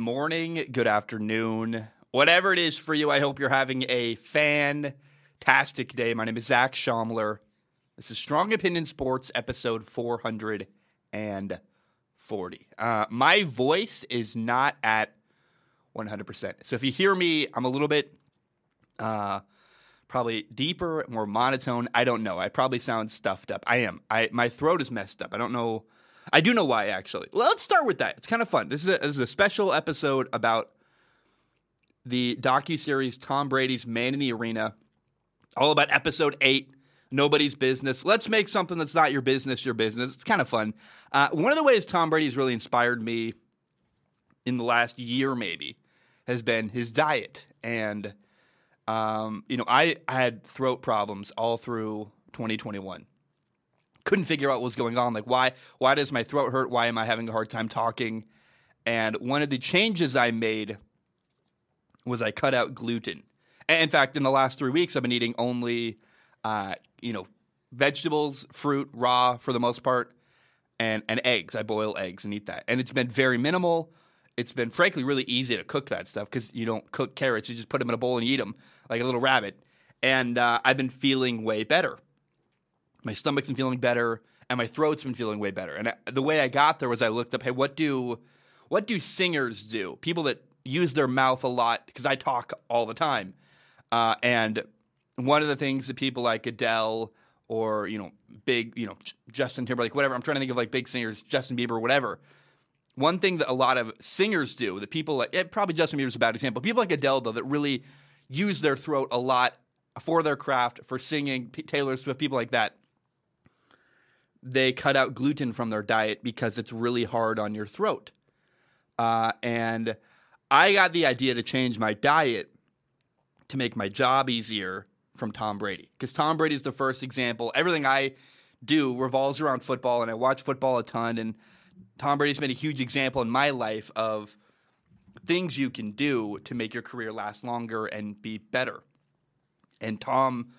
morning, good afternoon, whatever it is for you. I hope you're having a fantastic day. My name is Zac Shomler. This is Strong Opinion Sports, episode 440. Uh, my voice is not at 100%. So if you hear me, I'm a little bit uh, probably deeper, more monotone. I don't know. I probably sound stuffed up. I am. I my throat is messed up. I don't know. I do know why actually. Let's start with that. It's kind of fun. This is a, this is a special episode about the docu series Tom Brady's Man in the Arena, all about episode eight. Nobody's business. Let's make something that's not your business your business. It's kind of fun. Uh, one of the ways Tom Brady's really inspired me in the last year, maybe, has been his diet. And, um, you know, I, I had throat problems all through 2021. Couldn't figure out what was going on. Like, why, why does my throat hurt? Why am I having a hard time talking? And one of the changes I made was I cut out gluten. And in fact, in the last three weeks, I've been eating only uh, you know, vegetables, fruit, raw for the most part, and and eggs. I boil eggs and eat that, and it's been very minimal. It's been frankly really easy to cook that stuff because you don't cook carrots; you just put them in a bowl and eat them like a little rabbit. And uh, I've been feeling way better. My stomach's been feeling better, and my throat's been feeling way better. And the way I got there was I looked up, hey, what do what do singers do? People that use their mouth a lot because I talk all the time, uh, and one of the things that people like Adele or you know big you know Justin Timberlake whatever I'm trying to think of like big singers Justin Bieber whatever one thing that a lot of singers do that people like yeah, probably Justin Bieber's a bad example people like Adele though that really use their throat a lot for their craft for singing Taylor Swift people like that they cut out gluten from their diet because it's really hard on your throat uh, and I got the idea to change my diet to make my job easier from Tom Brady because Tom Brady is the first example. Everything I do revolves around football, and I watch football a ton. And Tom Brady's been a huge example in my life of things you can do to make your career last longer and be better. And Tom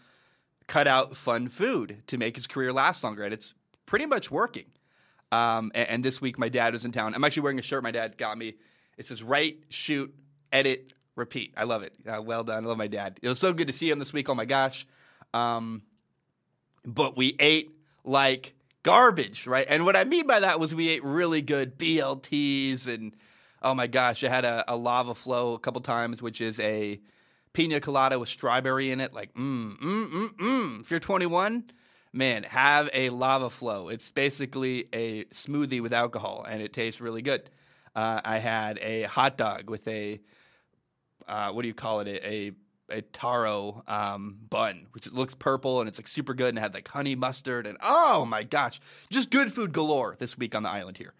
cut out fun food to make his career last longer, and it's pretty much working. Um, and, and, this week, my dad was in town. I'm actually wearing a shirt my dad got me. It says "Write, shoot, edit, repeat. I love it. Uh, well done. I love my dad. It was so good to see him this week. Oh my gosh. Um, but we ate like garbage, right? And what I mean by that was we ate really good BLTs and oh my gosh, I had a, a lava flow a couple times, which is a pina colada with strawberry in it. Like, mm, mm, mm, mm. If you're 21, man, have a lava flow. It's basically a smoothie with alcohol, and it tastes really good. Uh, I had a hot dog with a uh, what do you call it? A, a, a taro um, bun, which looks purple and it's like super good and had like honey mustard and oh my gosh, just good food galore this week on the island here.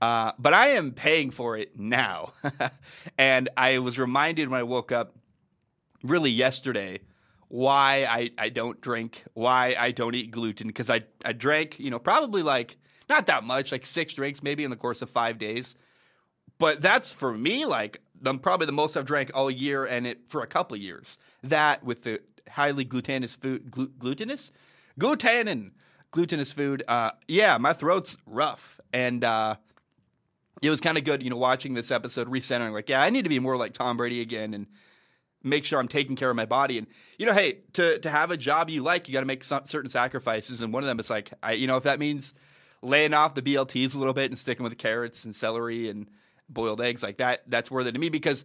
Uh, but I am paying for it now, and I was reminded when I woke up, really yesterday, why I, I don't drink, why I don't eat gluten because I I drank you know probably like not that much, like six drinks maybe in the course of five days. But that's for me like the, probably the most I've drank all year and it for a couple years. That with the highly glutinous food, glu- glutinous, glutanin, glutinous food. Uh, yeah, my throat's rough, and uh, it was kind of good, you know, watching this episode, recentering. Like, yeah, I need to be more like Tom Brady again, and make sure I'm taking care of my body. And you know, hey, to to have a job you like, you got to make some, certain sacrifices, and one of them is like, I, you know, if that means laying off the BLTs a little bit and sticking with carrots and celery and boiled eggs like that, that's worth it to me because,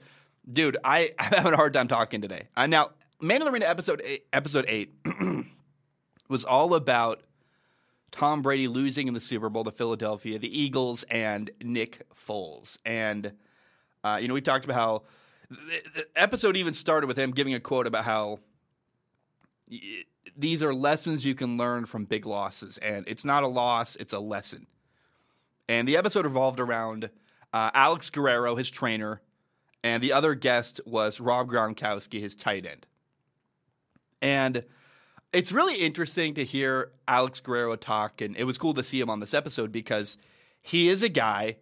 dude, I, I'm having a hard time talking today. Uh, now, Man of the Arena episode eight, episode eight was all about Tom Brady losing in the Super Bowl to Philadelphia, the Eagles, and Nick Foles. And, uh, you know, we talked about how the, episode even started with him giving a quote about how these are lessons you can learn from big losses. And it's not a loss, it's a lesson. And the episode revolved around uh, Alex Guerrero, his trainer, and the other guest was Rob Gronkowski, his tight end. And it's really interesting to hear Alex Guerrero talk, and it was cool to see him on this episode because he is a guy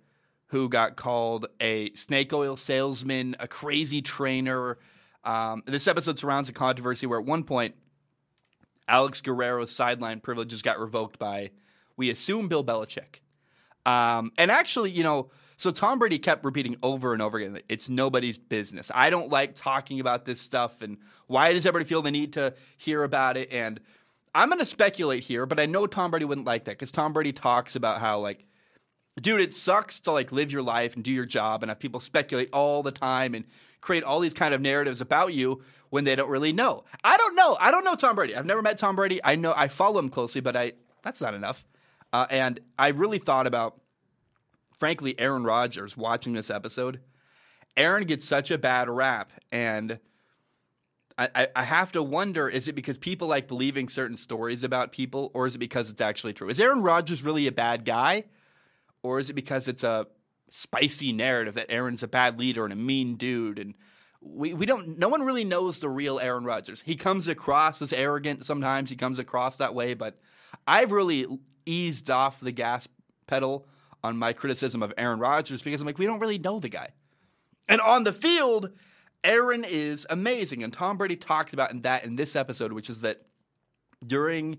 who got called a snake oil salesman, a crazy trainer. Um, this episode surrounds a controversy where at one point, Alex Guerrero's sideline privileges got revoked by, we assume, Bill Belichick. Um, and actually, you know, So Tom Brady kept repeating over and over again, it's nobody's business. I don't like talking about this stuff, and why does everybody feel the need to hear about it? And I'm going to speculate here, but I know Tom Brady wouldn't like that because Tom Brady talks about how like, dude, it sucks to like live your life and do your job and have people speculate all the time and create all these kind of narratives about you when they don't really know. I don't know. I don't know Tom Brady. I've never met Tom Brady. I know I follow him closely, but I that's not enough. Uh, and I really thought about, frankly, Aaron Rodgers watching this episode. Aaron gets such a bad rap, and I, I, have to wonder: is it because people like believing certain stories about people, or is it because it's actually true? Is Aaron Rodgers really a bad guy, or is it because it's a spicy narrative that Aaron's a bad leader and a mean dude and we, we don't no one really knows the real Aaron Rodgers. He comes across as arrogant sometimes, he comes across that way, but I've really eased off the gas pedal on my criticism of Aaron Rodgers because I'm like, we don't really know the guy. And on the field, Aaron is amazing. And Tom Brady talked about that in this episode, which is that during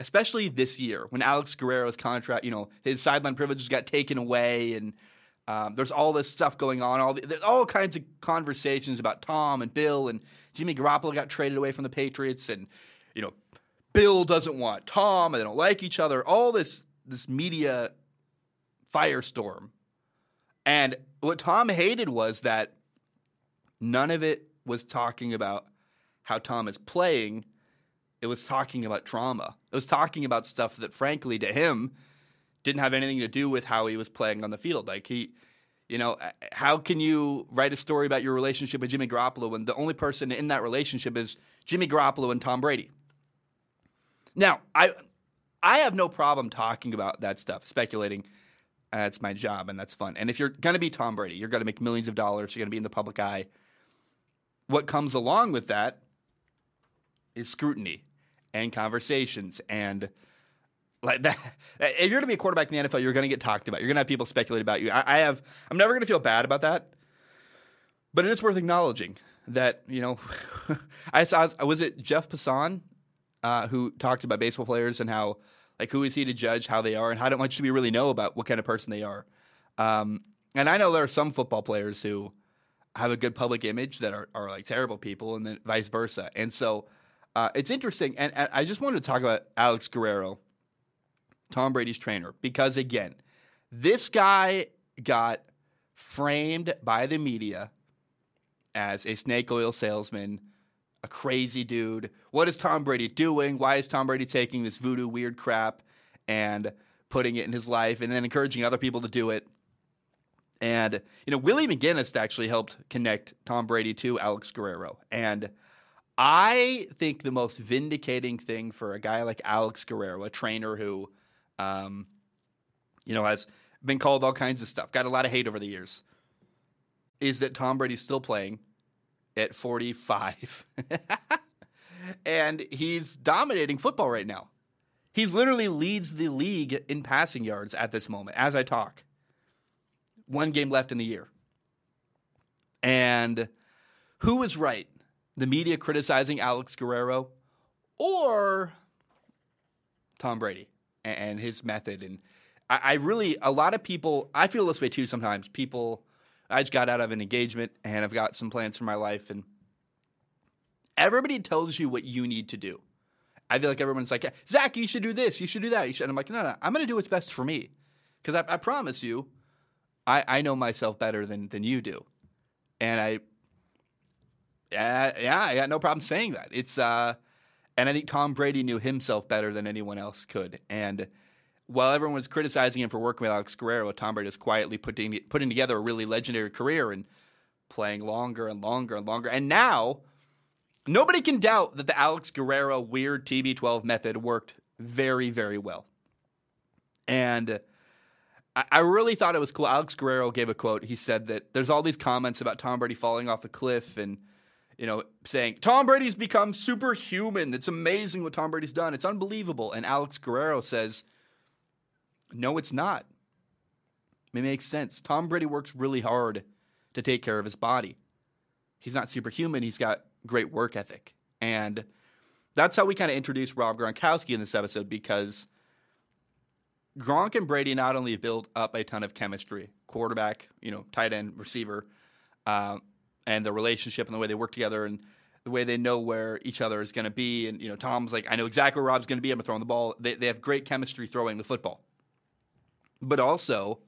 especially this year when Alex Guerrero's contract, you know, his sideline privileges got taken away and um, there's all this stuff going on, all the, all kinds of conversations about Tom and Bill and Jimmy Garoppolo got traded away from the Patriots, and you know, Bill doesn't want Tom, and they don't like each other. All this this media firestorm, and what Tom hated was that none of it was talking about how Tom is playing. It was talking about trauma. It was talking about stuff that, frankly, to him didn't have anything to do with how he was playing on the field. Like he, you know, how can you write a story about your relationship with Jimmy Garoppolo when the only person in that relationship is Jimmy Garoppolo and Tom Brady? Now, I I have no problem talking about that stuff, speculating. Uh, my job, and that's fun. And if you're going to be Tom Brady, you're going to make millions of dollars. You're going to be in the public eye. What comes along with that is scrutiny and conversations and like that. If you're going to be a quarterback in the NFL, you're going to get talked about. You're going to have people speculate about you. I, I have. I'm never going to feel bad about that, but it is worth acknowledging that you know. I saw. Was it Jeff Passan uh, who talked about baseball players and how like who is he to judge how they are and how much do we really know about what kind of person they are? Um, and I know there are some football players who have a good public image that are, are like terrible people, and then vice versa. And so uh, it's interesting. And, and I just wanted to talk about Alex Guerrero Tom Brady's trainer, because again, this guy got framed by the media as a snake oil salesman, a crazy dude. What is Tom Brady doing? Why is Tom Brady taking this voodoo weird crap and putting it in his life and then encouraging other people to do it? And, you know, Willie McGinest actually helped connect Tom Brady to Alex Guerrero. And I think the most vindicating thing for a guy like Alex Guerrero, a trainer who um, you know, has been called all kinds of stuff, got a lot of hate over the years, is that Tom Brady's still playing at 45. and he's dominating football right now. He's literally leads the league in passing yards at this moment as I talk. One game left in the year. And who was right? The media criticizing Alex Guerrero or Tom Brady? and his method. And I, I really, a lot of people, I feel this way too sometimes. People, I just got out of an engagement and I've got some plans for my life, and everybody tells you what you need to do. I feel like everyone's like, Zac, you should do this, you should do that. Should. And I'm like, no, no, I'm going to do what's best for me. Because I, I, promise you, I, I know myself better than, than you do. And I, yeah, yeah, I got no problem saying that. It's, uh, and I think Tom Brady knew himself better than anyone else could. And while everyone was criticizing him for working with Alex Guerrero, Tom Brady is quietly putting putting together a really legendary career and playing longer and longer and longer. And now nobody can doubt that the Alex Guerrero weird TB12 method worked very, very well. And I really thought it was cool. Alex Guerrero gave a quote. He said that there's all these comments about Tom Brady falling off a cliff and you know, saying Tom Brady's become superhuman. It's amazing what Tom Brady's done. It's unbelievable. And Alex Guerrero says, no, it's not. It makes sense. Tom Brady works really hard to take care of his body. He's not superhuman. He's got great work ethic. And that's how we kind of introduced Rob Gronkowski in this episode because Gronk and Brady not only build up a ton of chemistry, quarterback, you know, tight end, receiver, uh, and the relationship and the way they work together and the way they know where each other is going to be. And, you know, Tom's like, I know exactly where Rob's going to be. I'm throwing the ball. They, they have great chemistry throwing the football. But also,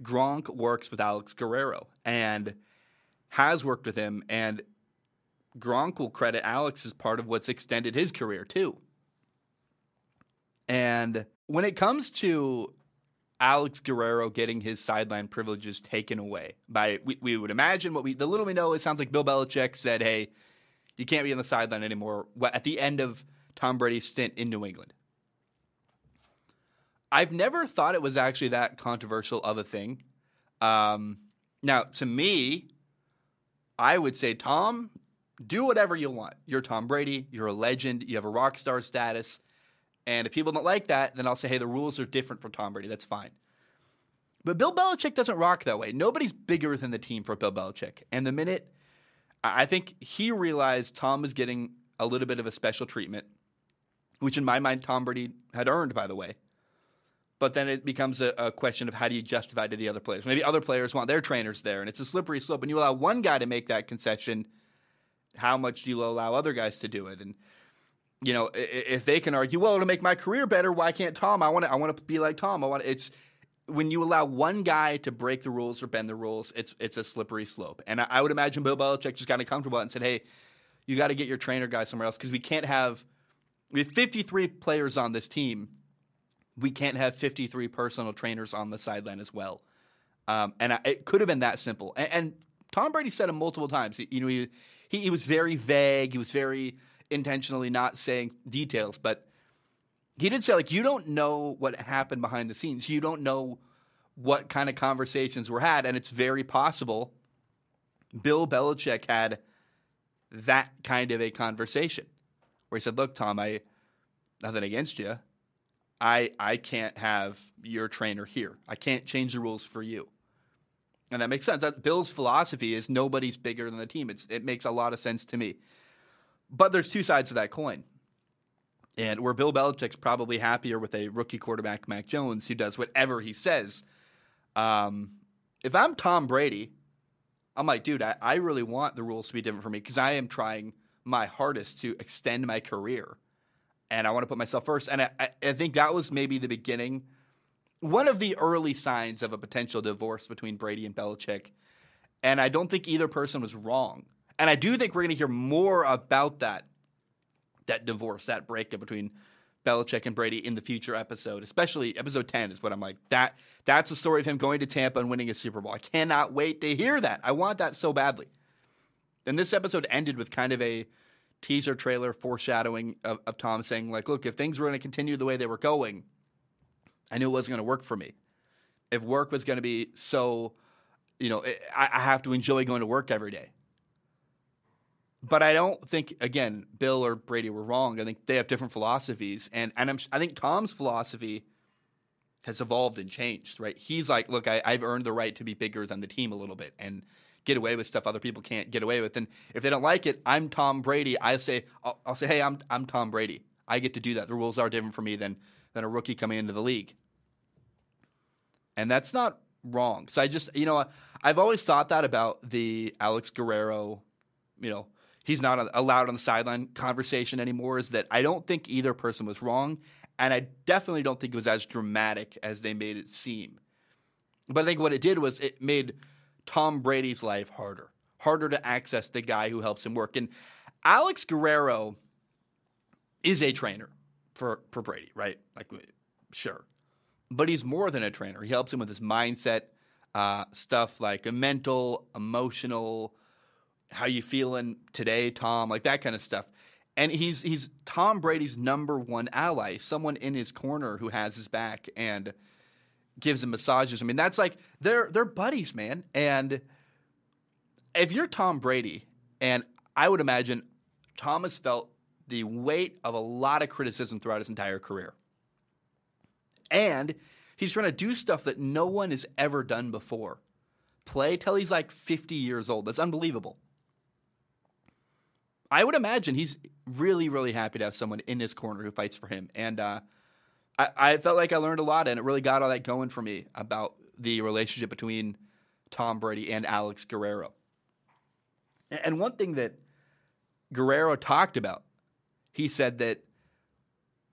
Gronk works with Alex Guerrero and has worked with him. And Gronk will credit Alex as part of what's extended his career, too. And when it comes to Alex Guerrero getting his sideline privileges taken away by, we, we would imagine what we, the little we know, it sounds like Bill Belichick said, hey, you can't be on the sideline anymore at the end of Tom Brady's stint in New England. I've never thought it was actually that controversial of a thing. Um, now, to me, I would say, Tom, do whatever you want. You're Tom Brady. You're a legend. You have a rock star status. And if people don't like that, then I'll say, hey, the rules are different for Tom Brady. That's fine. But Bill Belichick doesn't rock that way. Nobody's bigger than the team for Bill Belichick. And the minute I think he realized Tom was getting a little bit of a special treatment, which in my mind, Tom Brady had earned, by the way. But then it becomes a, a question of how do you justify to the other players? Maybe other players want their trainers there, and it's a slippery slope. And you allow one guy to make that concession, how much do you allow other guys to do it? And you know, if they can argue, well, to make my career better, why can't Tom? I want to, I want to be like Tom. I want it's when you allow one guy to break the rules or bend the rules, it's it's a slippery slope. And I, I would imagine Bill Belichick just got uncomfortable and said, hey, you got to get your trainer guy somewhere else because we can't have we have 53 players on this team. We can't have 53 personal trainers on the sideline as well. Um, and I, it could have been that simple. And, and, Tom Brady said it multiple times. You know, he, he he was very vague. He was very intentionally not saying details, but he did say like you don't know what happened behind the scenes. You don't know what kind of conversations were had, and it's very possible Bill Belichick had that kind of a conversation where he said, "Look, Tom, I nothing against you. I I can't have your trainer here. I can't change the rules for you." And that makes sense. That Bill's philosophy is nobody's bigger than the team. It's, it makes a lot of sense to me. But there's two sides to that coin. And where Bill Belichick's probably happier with a rookie quarterback, Mac Jones, who does whatever he says. Um, if I'm Tom Brady, I'm like, dude, I, I really want the rules to be different for me because I am trying my hardest to extend my career. And I want to put myself first. And I, I, I think that was maybe the beginning, one of the early signs of a potential divorce between Brady and Belichick. And I don't think either person was wrong. And I do think we're going to hear more about that that divorce, that breakup between Belichick and Brady in the future episode, especially episode 10 is what I'm like. That that's the story of him going to Tampa and winning a Super Bowl. I cannot wait to hear that. I want that so badly. And this episode ended with kind of a teaser trailer foreshadowing of, of Tom saying, like, look, if things were going to continue the way they were going, I knew it wasn't going to work for me. If work was going to be so, you know, I, I have to enjoy going to work every day. But I don't think again Bill or Brady were wrong. I think they have different philosophies, and and I'm, I think Tom's philosophy has evolved and changed. Right? He's like, look, I, I've earned the right to be bigger than the team a little bit and get away with stuff other people can't get away with. And if they don't like it, I'm Tom Brady. I say, I'll, I'll say, hey, I'm I'm Tom Brady. I get to do that. The rules are different for me than than a rookie coming into the league, and that's not wrong. So I just, you know, I've always thought that about the Alex Guerrero, you know he's not allowed on the sideline conversation anymore is that I don't think either person was wrong, and I definitely don't think it was as dramatic as they made it seem. But I think what it did was it made Tom Brady's life harder, harder to access the guy who helps him work. And Alex Guerrero is a trainer for for Brady, right? Like, sure, but he's more than a trainer. He helps him with his mindset uh, stuff, like a mental, emotional how you feeling today, Tom? Like that kind of stuff. And he's he's Tom Brady's number one ally, someone in his corner who has his back and gives him massages. I mean, that's like they're they're buddies, man. And if you're Tom Brady, and I would imagine Thomas felt the weight of a lot of criticism throughout his entire career. And he's trying to do stuff that no one has ever done before. Play till he's like 50 years old. That's unbelievable. I would imagine he's really, really happy to have someone in his corner who fights for him. And uh, I, I felt like I learned a lot, and it really got all that going for me about the relationship between Tom Brady and Alex Guerrero. And one thing that Guerrero talked about, he said that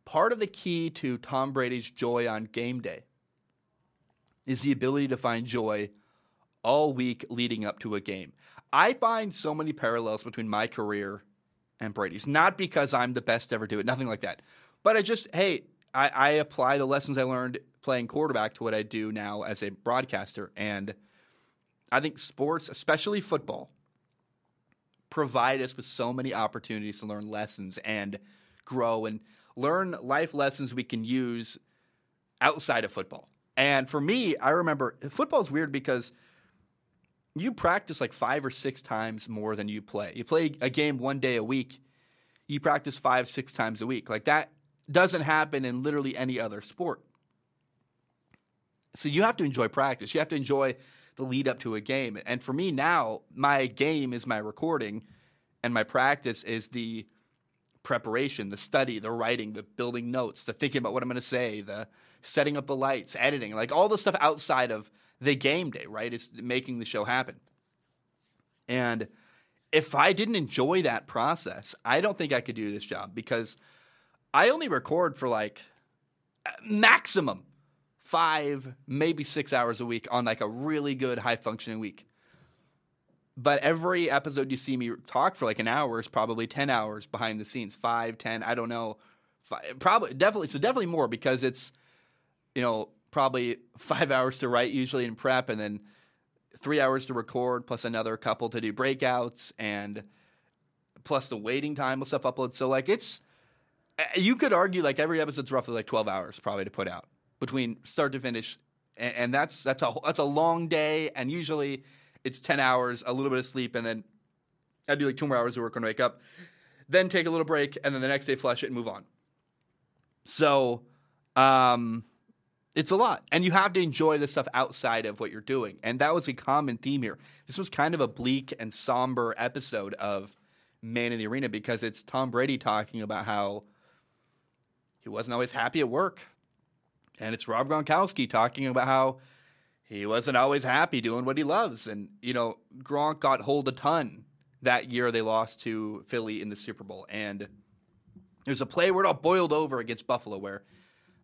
part of the key to Tom Brady's joy on game day is the ability to find joy all week leading up to a game. I find so many parallels between my career and Brady's, not because I'm the best to ever do it, nothing like that. But I just, hey, I, I apply the lessons I learned playing quarterback to what I do now as a broadcaster. And I think sports, especially football, provide us with so many opportunities to learn lessons and grow and learn life lessons we can use outside of football. And for me, I remember football is weird because you practice like five or six times more than you play. You play a game one day a week, you practice five, six times a week. Like that doesn't happen in literally any other sport. So you have to enjoy practice. You have to enjoy the lead up to a game. And for me now, my game is my recording, and my practice is the preparation, the study, the writing, the building notes, the thinking about what I'm going to say, the setting up the lights, editing, like all the stuff outside of the game day, right? It's making the show happen. And if I didn't enjoy that process, I don't think I could do this job because I only record for like maximum five, maybe six hours a week on like a really good high functioning week. But every episode you see me talk for like an hour is probably 10 hours behind the scenes, five, 10, I don't know. Five, probably, definitely, so definitely more because it's, you know, probably five hours to write usually in prep and then three hours to record plus another couple to do breakouts and plus the waiting time of stuff upload. So like it's, you could argue like every episode's roughly like 12 hours probably to put out between start to finish, and, and that's that's a that's a long day, and usually it's ten hours, a little bit of sleep, and then I do like two more hours of work I wake up, then take a little break, and then the next day flush it and move on. So, um, it's a lot, and you have to enjoy the stuff outside of what you're doing, and that was a common theme here. This was kind of a bleak and somber episode of Man in the Arena because it's Tom Brady talking about how he wasn't always happy at work and it's Rob Gronkowski talking about how he wasn't always happy doing what he loves. And, you know, Gronk got hold a ton that year they lost to Philly in the Super Bowl. And there's a play where it all boiled over against Buffalo where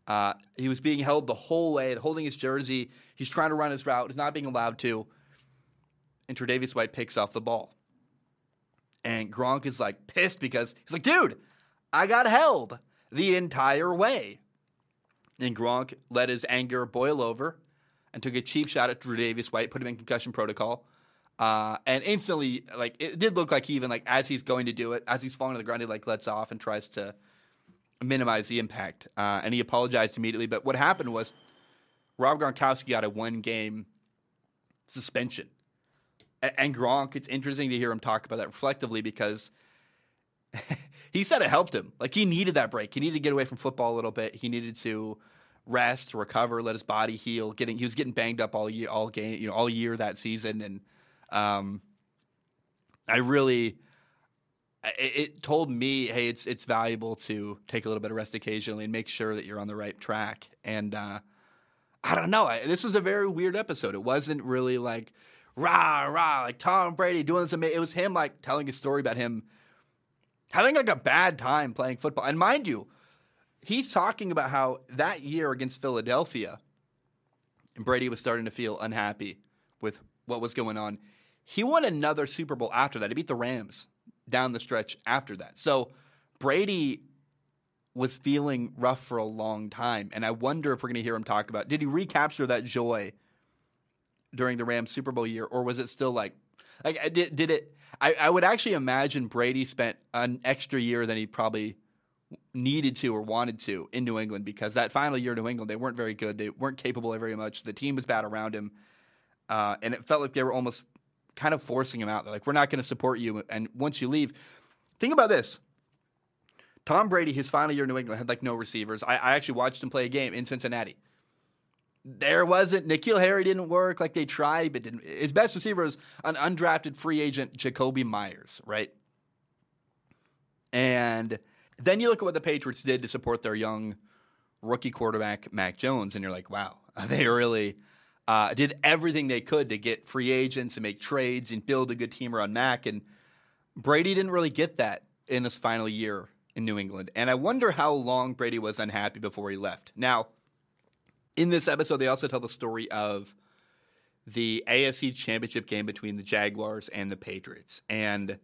uh, he was being held the whole way, holding his jersey. He's trying to run his route, he's not being allowed to. And Tre'Davious White picks off the ball. And Gronk is like pissed because he's like, dude, I got held the entire way. And Gronk let his anger boil over and took a cheap shot at Tre'Davious White, put him in concussion protocol. Uh, and instantly, like it did look like he even like as he's going to do it, as he's falling to the ground, he like lets off and tries to minimize the impact. Uh, and he apologized immediately. But what happened was Rob Gronkowski got a one game suspension. and Gronk, it's interesting to hear him talk about that reflectively because he said it helped him. Like he needed that break. He needed to get away from football a little bit. He needed to rest, recover, let his body heal. Getting he was getting banged up all year, all game, you know, all year that season, and um, I really. It, told me, hey, it's it's valuable to take a little bit of rest occasionally and make sure that you're on the right track. And uh, I don't know, I, this was a very weird episode. It wasn't really like rah rah like Tom Brady doing this. It was him like telling a story about him having like a bad time playing football. And mind you, he's talking about how that year against Philadelphia, Brady was starting to feel unhappy with what was going on. He won another Super Bowl after that. He beat the Rams down the stretch after that. So Brady was feeling rough for a long time. And I wonder if we're going to hear him talk about did he recapture that joy during the Rams Super Bowl year, or was it still like, like did, did it I, I would actually imagine Brady spent an extra year than he probably needed to or wanted to in New England because that final year in New England, they weren't very good. They weren't capable of very much. The team was bad around him. Uh, and it felt like they were almost kind of forcing him out. They're like, we're not going to support you. And once you leave, think about this. Tom Brady, his final year in New England, had like no receivers. I, I actually watched him play a game in Cincinnati there wasn't N'Keal Harry didn't work like they tried, but didn't. His best receiver was an undrafted free agent, Jakobi Meyers, right? And then you look at what the Patriots did to support their young rookie quarterback Mac Jones, and you're like, wow, they really uh, did everything they could to get free agents and make trades and build a good team around Mac. And Brady didn't really get that in his final year in New England. And I wonder how long Brady was unhappy before he left. Now, in this episode, they also tell the story of the AFC Championship game between the Jaguars and the Patriots. And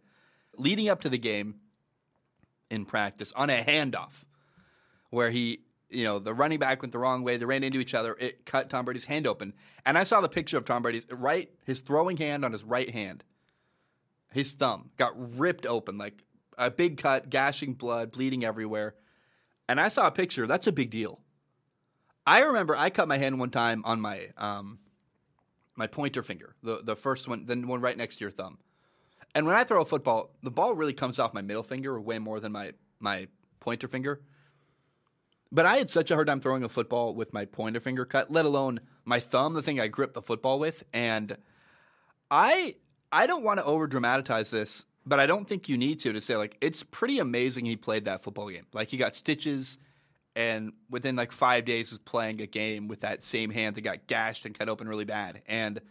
leading up to the game in practice on a handoff where he, you know, the running back went the wrong way, they ran into each other, it cut Tom Brady's hand open. And I saw the picture of Tom Brady's right, his throwing hand on his right hand. His thumb got ripped open, like a big cut, gashing blood, bleeding everywhere. And I saw a picture. That's a big deal. I remember I cut my hand one time on my um, my pointer finger, the the first one, then one right next to your thumb. And when I throw a football, the ball really comes off my middle finger way more than my my pointer finger. But I had such a hard time throwing a football with my pointer finger cut, let alone my thumb, the thing I grip the football with. And I I don't want to over dramatize this, but I don't think you need to to say like it's pretty amazing he played that football game. Like he got stitches and within like five days was playing a game with that same hand that got gashed and cut open really bad. And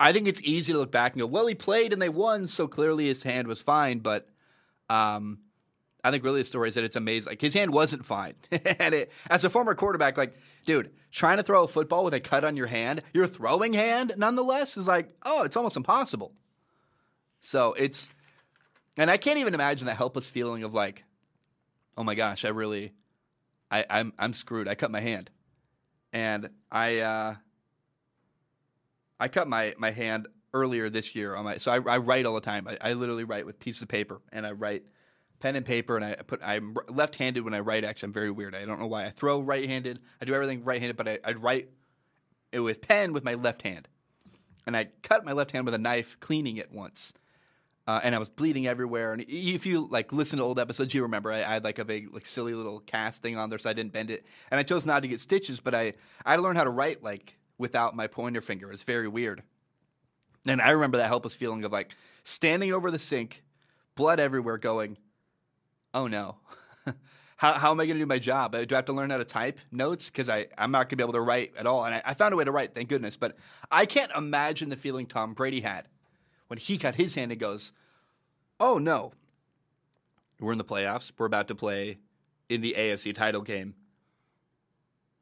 I think it's easy to look back and go, well, he played and they won, so clearly his hand was fine. But um, I think really the story is that it's amazing. Like his hand wasn't fine, and it, as a former quarterback, like dude, trying to throw a football with a cut on your hand, your throwing hand, nonetheless, is like, oh, it's almost impossible. So it's, and I can't even imagine that helpless feeling of like, oh my gosh, I really I, I'm, I'm screwed. I cut my hand, and I uh, I cut my my hand earlier this year on my. So I, I write all the time. I, I literally write with pieces of paper, and I write pen and paper, and I put. I'm left-handed when I write. Actually, I'm very weird. I don't know why. I throw right-handed. I do everything right-handed, but I, I write it with pen with my left hand, and I cut my left hand with a knife, cleaning it once uh, and I was bleeding everywhere. And if you like listen to old episodes, you remember I, I, had like a big like silly little cast thing on there, so I didn't bend it. And I chose not to get stitches, but I I had to learn how to write like without my pointer finger. It's very weird. And I remember that helpless feeling of like standing over the sink, blood everywhere, going, "Oh no." how, how am I going to do my job? Uh, do I have to learn how to type notes? Because I'm not going to be able to write at all. And I, I found a way to write, thank goodness. But I can't imagine the feeling Tom Brady had when he cut his hand and goes, "Oh no, we're in the playoffs. We're about to play in the AFC title game.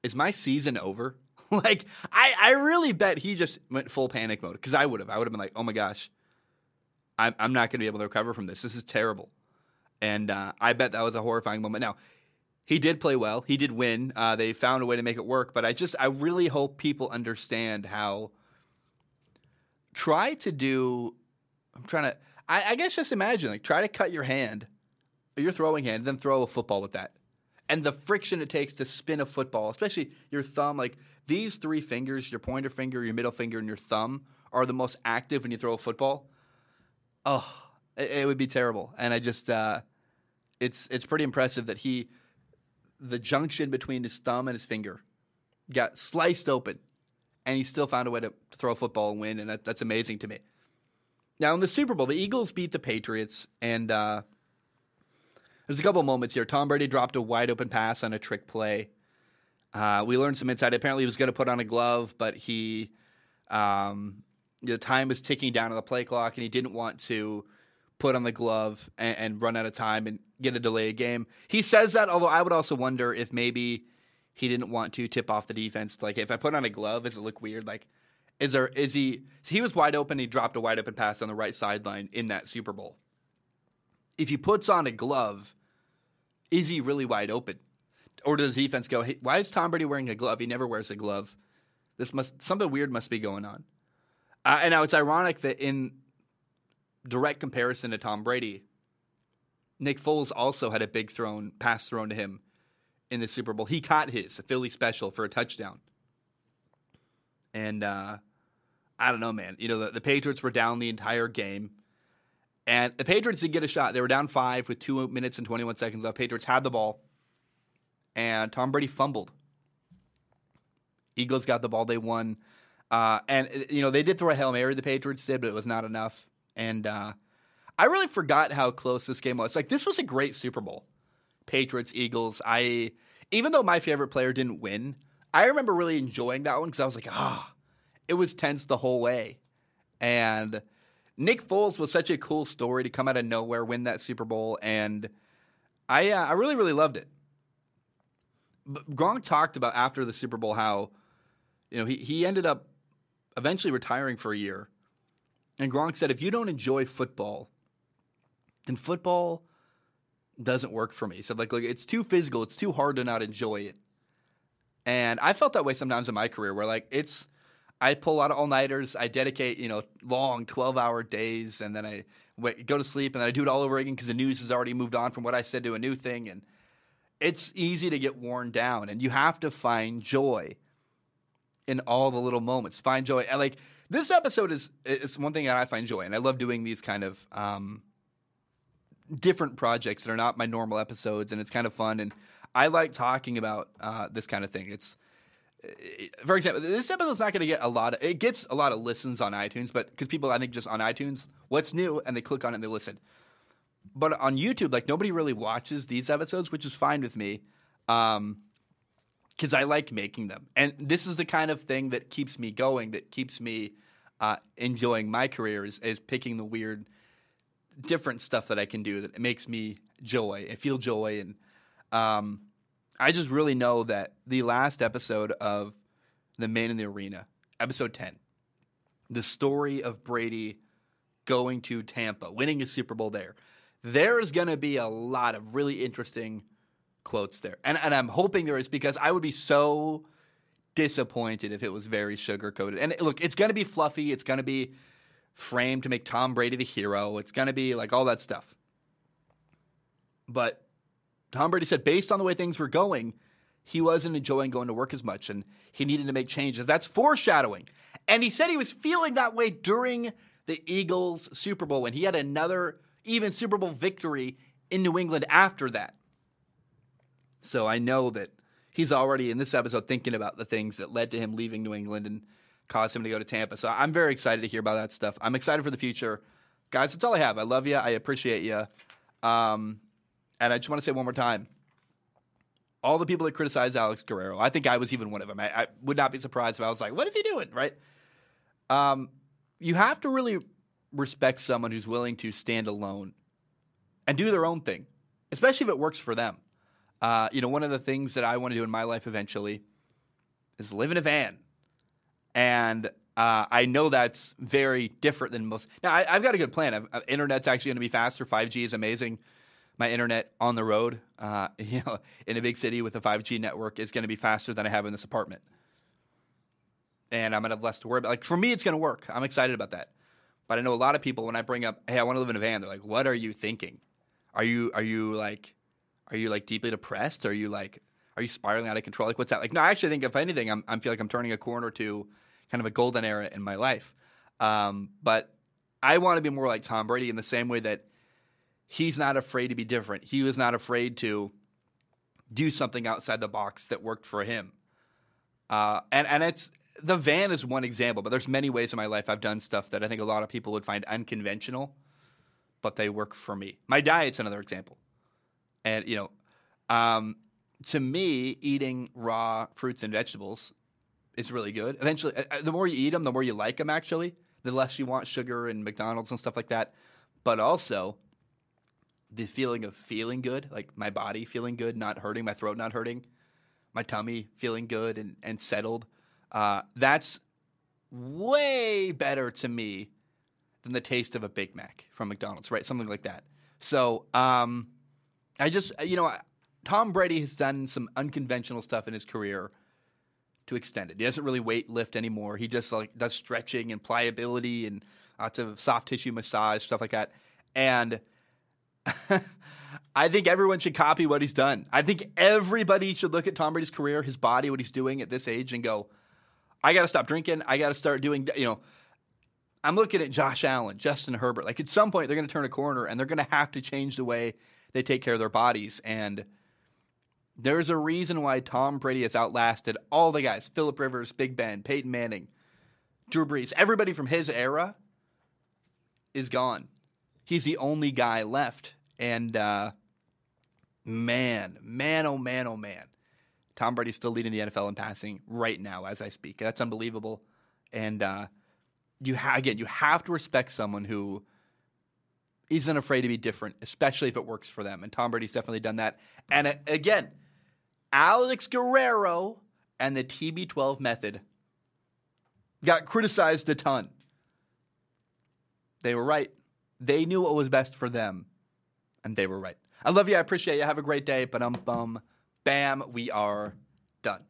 Is my season over?" like I, I really bet he just went full panic mode because I would have. I would have been like, "Oh my gosh, I'm, I'm not going to be able to recover from this. This is terrible." And uh, I bet that was a horrifying moment. Now, he did play well. He did win. Uh, they found a way to make it work. But I just, I really hope people understand how try to do. I'm trying to. I, I guess just imagine like try to cut your hand, your throwing hand, and then throw a football with that, and the friction it takes to spin a football, especially your thumb. Like these three fingers, your pointer finger, your middle finger, and your thumb, are the most active when you throw a football. Oh, it, it would be terrible. And I just, uh, it's it's pretty impressive that he, the junction between his thumb and his finger, got sliced open and he still found a way to throw a football and win, and that, that's amazing to me. Now in the Super Bowl, the Eagles beat the Patriots, and uh, there's a couple moments here. Tom Brady dropped a wide open pass on a trick play. Uh, we learned some insight. Apparently, he was going to put on a glove, but he um, the time was ticking down on the play clock, and he didn't want to put on the glove and, and run out of time and get a delayed game. He says that, although I would also wonder if maybe he didn't want to tip off the defense. Like if I put on a glove, does it look weird? Like is there is he he was wide open, he dropped a wide open pass on the right sideline in that Super Bowl. If he puts on a glove, is he really wide open? Or does defense go, hey, why is Tom Brady wearing a glove? He never wears a glove. This must something weird must be going on. Uh, and now it's ironic that in direct comparison to Tom Brady, Nick Foles also had a big thrown pass thrown to him in the Super Bowl. He caught his, a Philly special for a touchdown. And uh, I don't know, man. You know, the, the Patriots were down the entire game. And the Patriots did get a shot. They were down five with two minutes and 21 seconds left. Patriots had the ball. And Tom Brady fumbled. Eagles got the ball. They won. Uh, and, you know, they did throw a Hail Mary, the Patriots did, but it was not enough. And uh, I really forgot how close this game was. Like, this was a great Super Bowl. Patriots, Eagles. I even though my favorite player didn't win, I remember really enjoying that one because I was like, ah, it was tense the whole way. And Nick Foles was such a cool story to come out of nowhere, win that Super Bowl, and I uh, I really really loved it. But Gronk talked about after the Super Bowl how you know he he ended up eventually retiring for a year, and Gronk said, if you don't enjoy football, then football doesn't work for me. Said like like it's too physical, it's too hard to not enjoy it. And I felt that way sometimes in my career where like it's I pull out of all nighters. I dedicate, you know, long 12 hour days and then I wait, go to sleep and then I do it all over again because the news has already moved on from what I said to a new thing. And it's easy to get worn down and you have to find joy in all the little moments. Find joy. And like this episode is, is one thing that I find joy and I love doing these kind of, um, different projects that are not my normal episodes and it's kind of fun. And I like talking about, uh, this kind of thing. It's, for example, this episode's not going to get a lot of it gets a lot of listens on iTunes, but because people I think just on iTunes, what's new, and they click on it and they listen. But on YouTube, like nobody really watches these episodes, which is fine with me, because I like making them, and this is the kind of thing that keeps me going, that keeps me uh, enjoying my career is, is picking the weird, different stuff that I can do that makes me joy and feel joy and. Um, I just really know that the last episode of The Man in the Arena, episode 10, the story of Brady going to Tampa, winning a Super Bowl there, there is going to be a lot of really interesting quotes there. And, and I'm hoping there is because I would be so disappointed if it was very sugar coated. And look, it's going to be fluffy, it's going to be framed to make Tom Brady the hero, it's going to be like all that stuff. But Tom Brady said based on the way things were going, he wasn't enjoying going to work as much and he needed to make changes. That's foreshadowing. And he said he was feeling that way during the Eagles Super Bowl when he had another even Super Bowl victory in New England after that. So I know that he's already in this episode thinking about the things that led to him leaving New England and caused him to go to Tampa. So I'm very excited to hear about that stuff. I'm excited for the future. Guys, that's all I have. I love you. I appreciate you. Um, and I just want to say one more time all the people that criticize Alex Guerrero, I think I was even one of them. I, I, would not be surprised if I was like, what is he doing? Right? Um, you have to really respect someone who's willing to stand alone and do their own thing, especially if it works for them. Uh, you know, one of the things that I want to do in my life eventually is live in a van. And uh, I know that's very different than most. Now, I, have got a good plan. I've, uh, internet's actually going to be faster. 5G is amazing my internet on the road, uh, you know, in a big city with a 5G network is going to be faster than I have in this apartment. And I'm going to have less to worry about. Like for me, it's going to work. I'm excited about that. But I know a lot of people when I bring up, "Hey, I want to live in a van," they're like, "What are you thinking? Are you are you like, are you like deeply depressed? Are you like, are you spiraling out of control? Like, what's that? Like, no, I actually think if anything, I'm I feel like I'm turning a corner to kind of a golden era in my life. Um, but I want to be more like Tom Brady in the same way that he's not afraid to be different. He was not afraid to do something outside the box that worked for him. Uh, and and it's the van is one example, but there's many ways in my life I've done stuff that I think a lot of people would find unconventional, but they work for me. My diet's another example, and you know, um, to me, eating raw fruits and vegetables is really good. Eventually, uh, uh, the more you eat them, the more you like them. Actually, the less you want sugar and McDonald's and stuff like that. But also, the feeling of feeling good, like my body feeling good, not hurting, my throat not hurting, my tummy feeling good and, and settled, uh, that's way better to me than the taste of a Big Mac from McDonald's, right? Something like that. So um, I just, uh, you know, Tom Brady has done some unconventional stuff in his career to extend it. He doesn't really weight lift anymore. He just like does stretching and pliability and lots of soft tissue massage stuff like that. And I think everyone should copy what he's done. I think everybody should look at Tom Brady's career, his body, what he's doing at this age, and go, I got to stop drinking. I got to start doing, you know, I'm looking at Josh Allen, Justin Herbert. Like at some point, they're going to turn a corner and they're going to have to change the way they take care of their bodies. And there's a reason why Tom Brady has outlasted all the guys Philip Rivers, Big Ben, Peyton Manning, Drew Brees. Everybody from his era is gone he's the only guy left. And uh, man, man, oh man, oh man, Tom Brady's still leading the NFL in passing right now as I speak. That's unbelievable. And uh, you ha- again, you have to respect someone who isn't afraid to be different, especially if it works for them. And Tom Brady's definitely done that. And uh, again, Alex Guerrero and the TB12 method got criticized a ton. They were right. They knew what was best for them, and they were right. I love you. I appreciate you. Have a great day. But um, bum, bam, we are done.